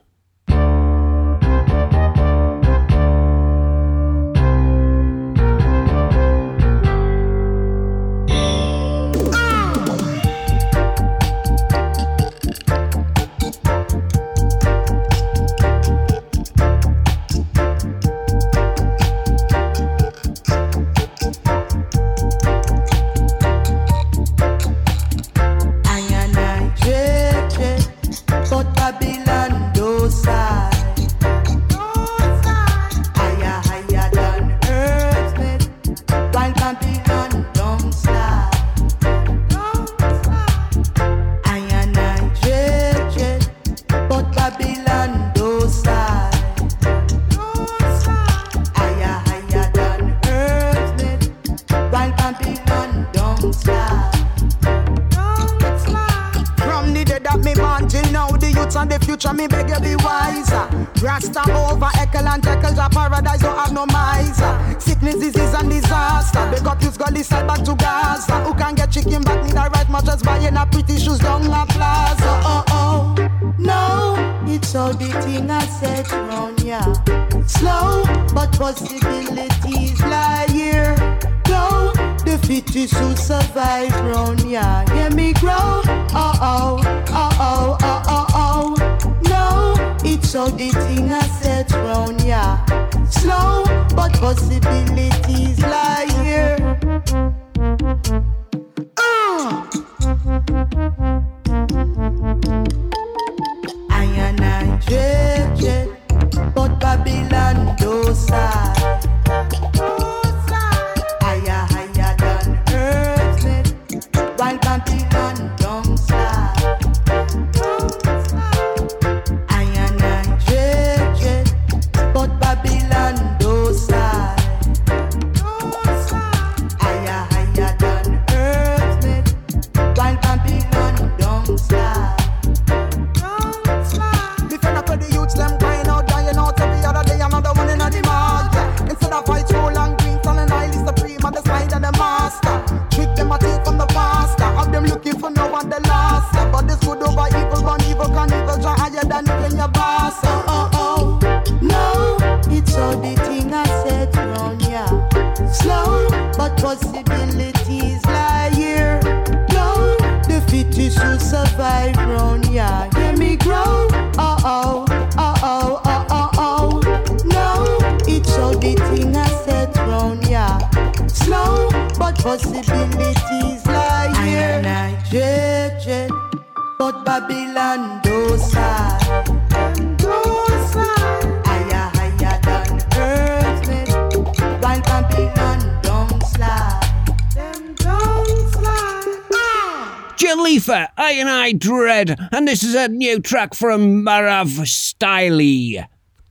And this is a new track from Marav Stiley,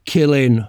Killing.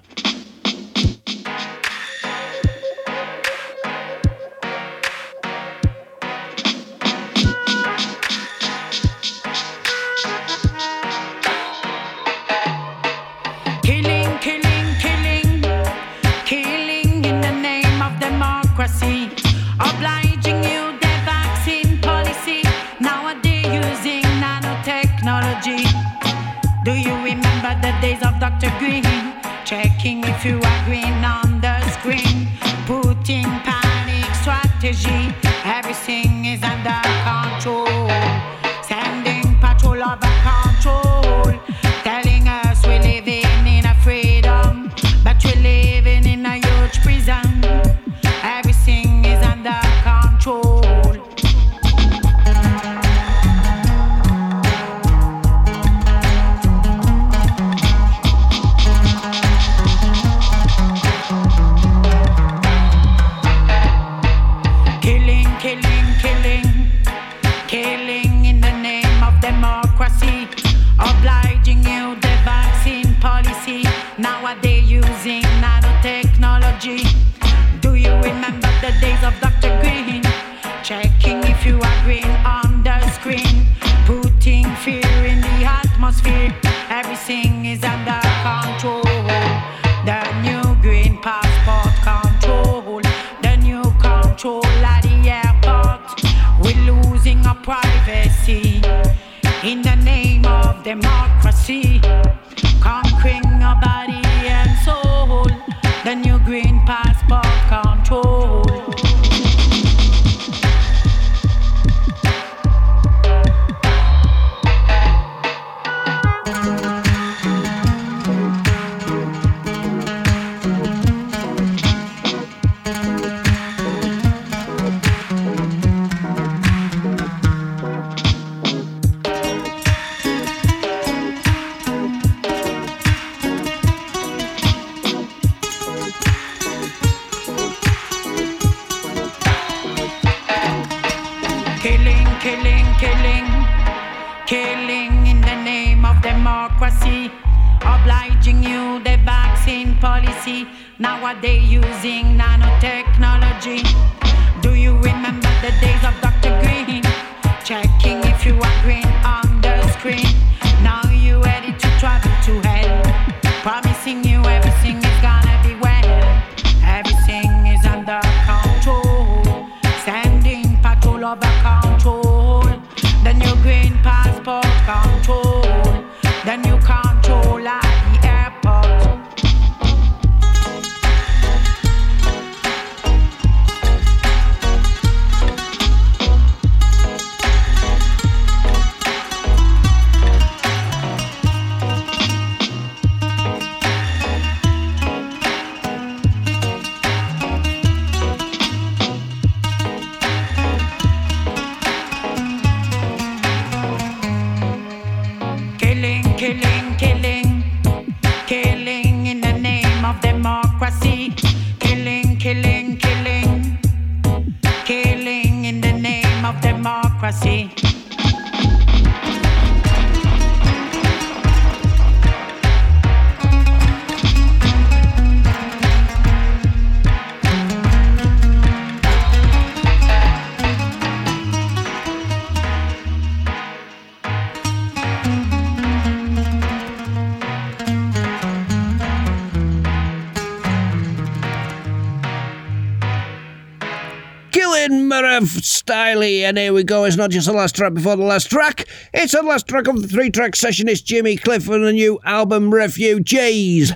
and here we go. It's not just the last track before the last track, it's the last track of the three track session. It's Jimmy Cliff and the new album Refugees.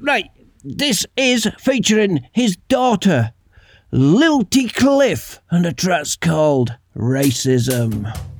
Right, this is featuring his daughter, Lilty Cliff, and a track's called Racism.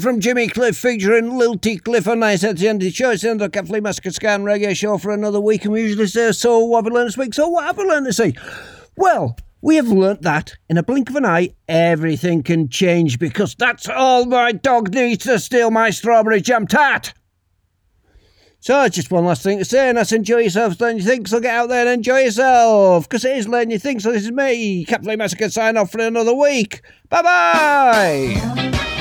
From Jimmy Cliff featuring Lilty Cliff on nice at the end of the show. It's the end of the Cat Flea Massacre Scan Reggae Show for another week. And we usually say, So, what have we learned this week? So, what have we learned this week? Well, we have learnt that in a blink of an eye, everything can change because that's all my dog needs to steal my strawberry jam tart. So, just one last thing to say, and that's enjoy yourself, learn your things, so get out there and enjoy yourself, because it is learn your things, so this is me, Flea Massacre, sign off for another week. Bye bye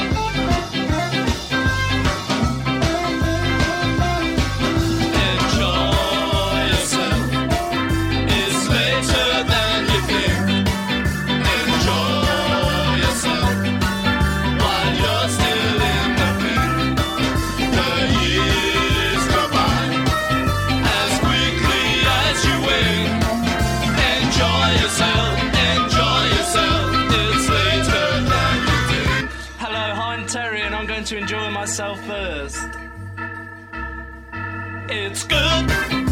myself first. It's good